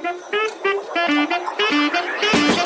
Thank you.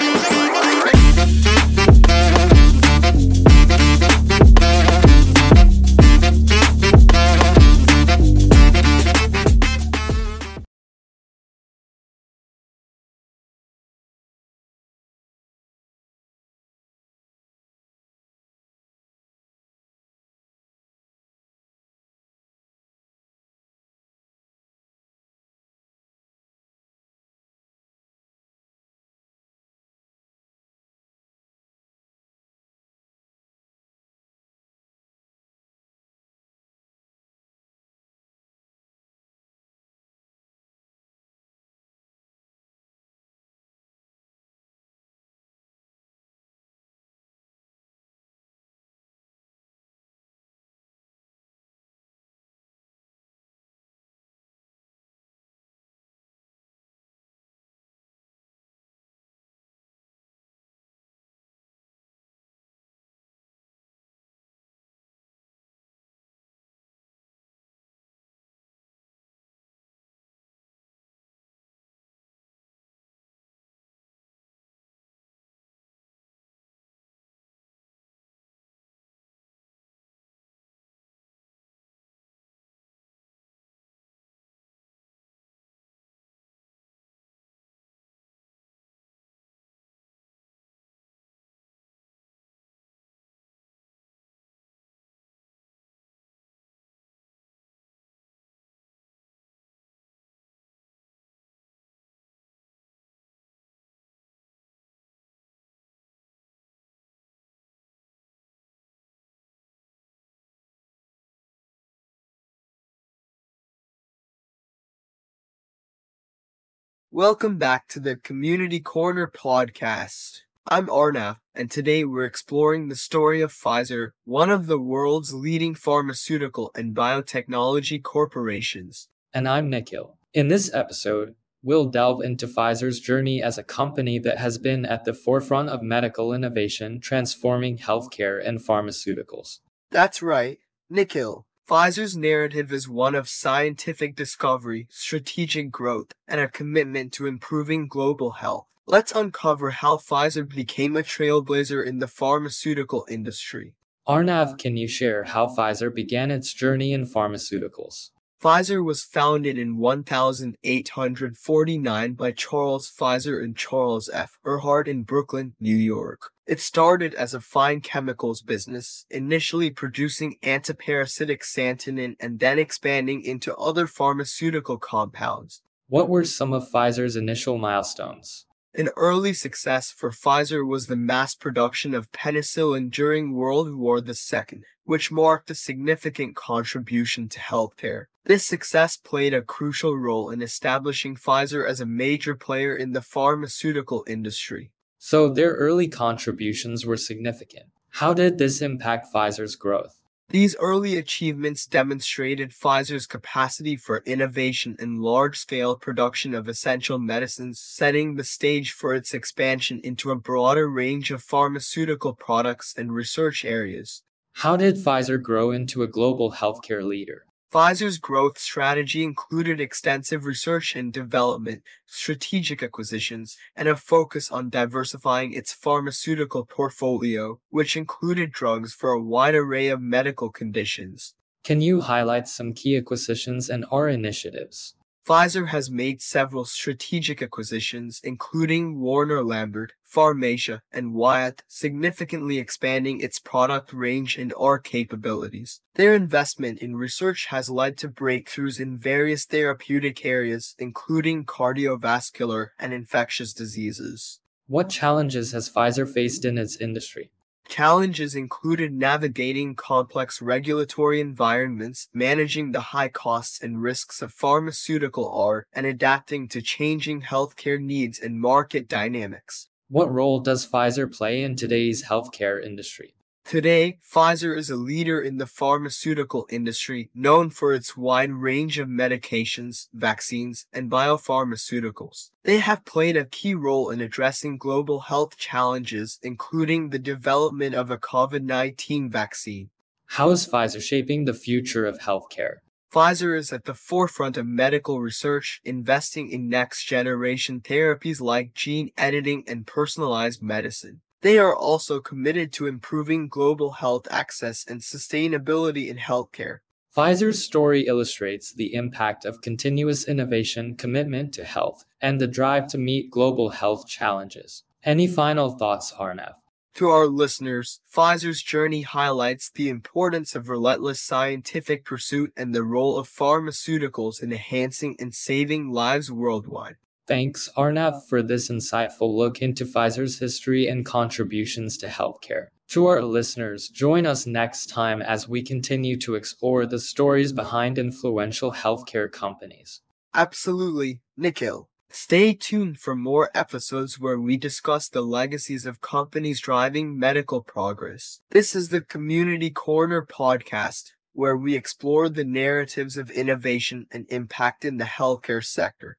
Welcome back to the Community Corner podcast. I'm Arnav, and today we're exploring the story of Pfizer, one of the world's leading pharmaceutical and biotechnology corporations. And I'm Nikhil. In this episode, we'll delve into Pfizer's journey as a company that has been at the forefront of medical innovation, transforming healthcare and pharmaceuticals. That's right, Nikhil. Pfizer's narrative is one of scientific discovery, strategic growth, and a commitment to improving global health. Let's uncover how Pfizer became a trailblazer in the pharmaceutical industry. Arnav, can you share how Pfizer began its journey in pharmaceuticals? Pfizer was founded in 1849 by Charles Pfizer and Charles F. Erhart in Brooklyn, New York. It started as a fine chemicals business, initially producing antiparasitic santonin and then expanding into other pharmaceutical compounds. What were some of Pfizer's initial milestones? An early success for Pfizer was the mass production of penicillin during World War II, which marked a significant contribution to healthcare. This success played a crucial role in establishing Pfizer as a major player in the pharmaceutical industry. So their early contributions were significant. How did this impact Pfizer's growth? These early achievements demonstrated Pfizer's capacity for innovation and large-scale production of essential medicines, setting the stage for its expansion into a broader range of pharmaceutical products and research areas. How did Pfizer grow into a global healthcare leader? Pfizer's growth strategy included extensive research and development, strategic acquisitions, and a focus on diversifying its pharmaceutical portfolio, which included drugs for a wide array of medical conditions. Can you highlight some key acquisitions and or initiatives? Pfizer has made several strategic acquisitions, including Warner Lambert, Pharmacia, and Wyeth, significantly expanding its product range and R capabilities. Their investment in research has led to breakthroughs in various therapeutic areas, including cardiovascular and infectious diseases. What challenges has Pfizer faced in its industry? Challenges included navigating complex regulatory environments, managing the high costs and risks of pharmaceutical art, and adapting to changing healthcare needs and market dynamics. What role does Pfizer play in today's healthcare industry? Today, Pfizer is a leader in the pharmaceutical industry, known for its wide range of medications, vaccines, and biopharmaceuticals. They have played a key role in addressing global health challenges, including the development of a COVID 19 vaccine. How is Pfizer shaping the future of healthcare? Pfizer is at the forefront of medical research, investing in next generation therapies like gene editing and personalized medicine. They are also committed to improving global health access and sustainability in healthcare. Pfizer's story illustrates the impact of continuous innovation, commitment to health, and the drive to meet global health challenges. Any final thoughts, Arnav? To our listeners, Pfizer's journey highlights the importance of relentless scientific pursuit and the role of pharmaceuticals in enhancing and saving lives worldwide. Thanks, Arnav, for this insightful look into Pfizer's history and contributions to healthcare. To our listeners, join us next time as we continue to explore the stories behind influential healthcare companies. Absolutely, Nikhil. Stay tuned for more episodes where we discuss the legacies of companies driving medical progress. This is the Community Corner podcast, where we explore the narratives of innovation and impact in the healthcare sector.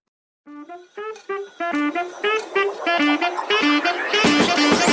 Thank you.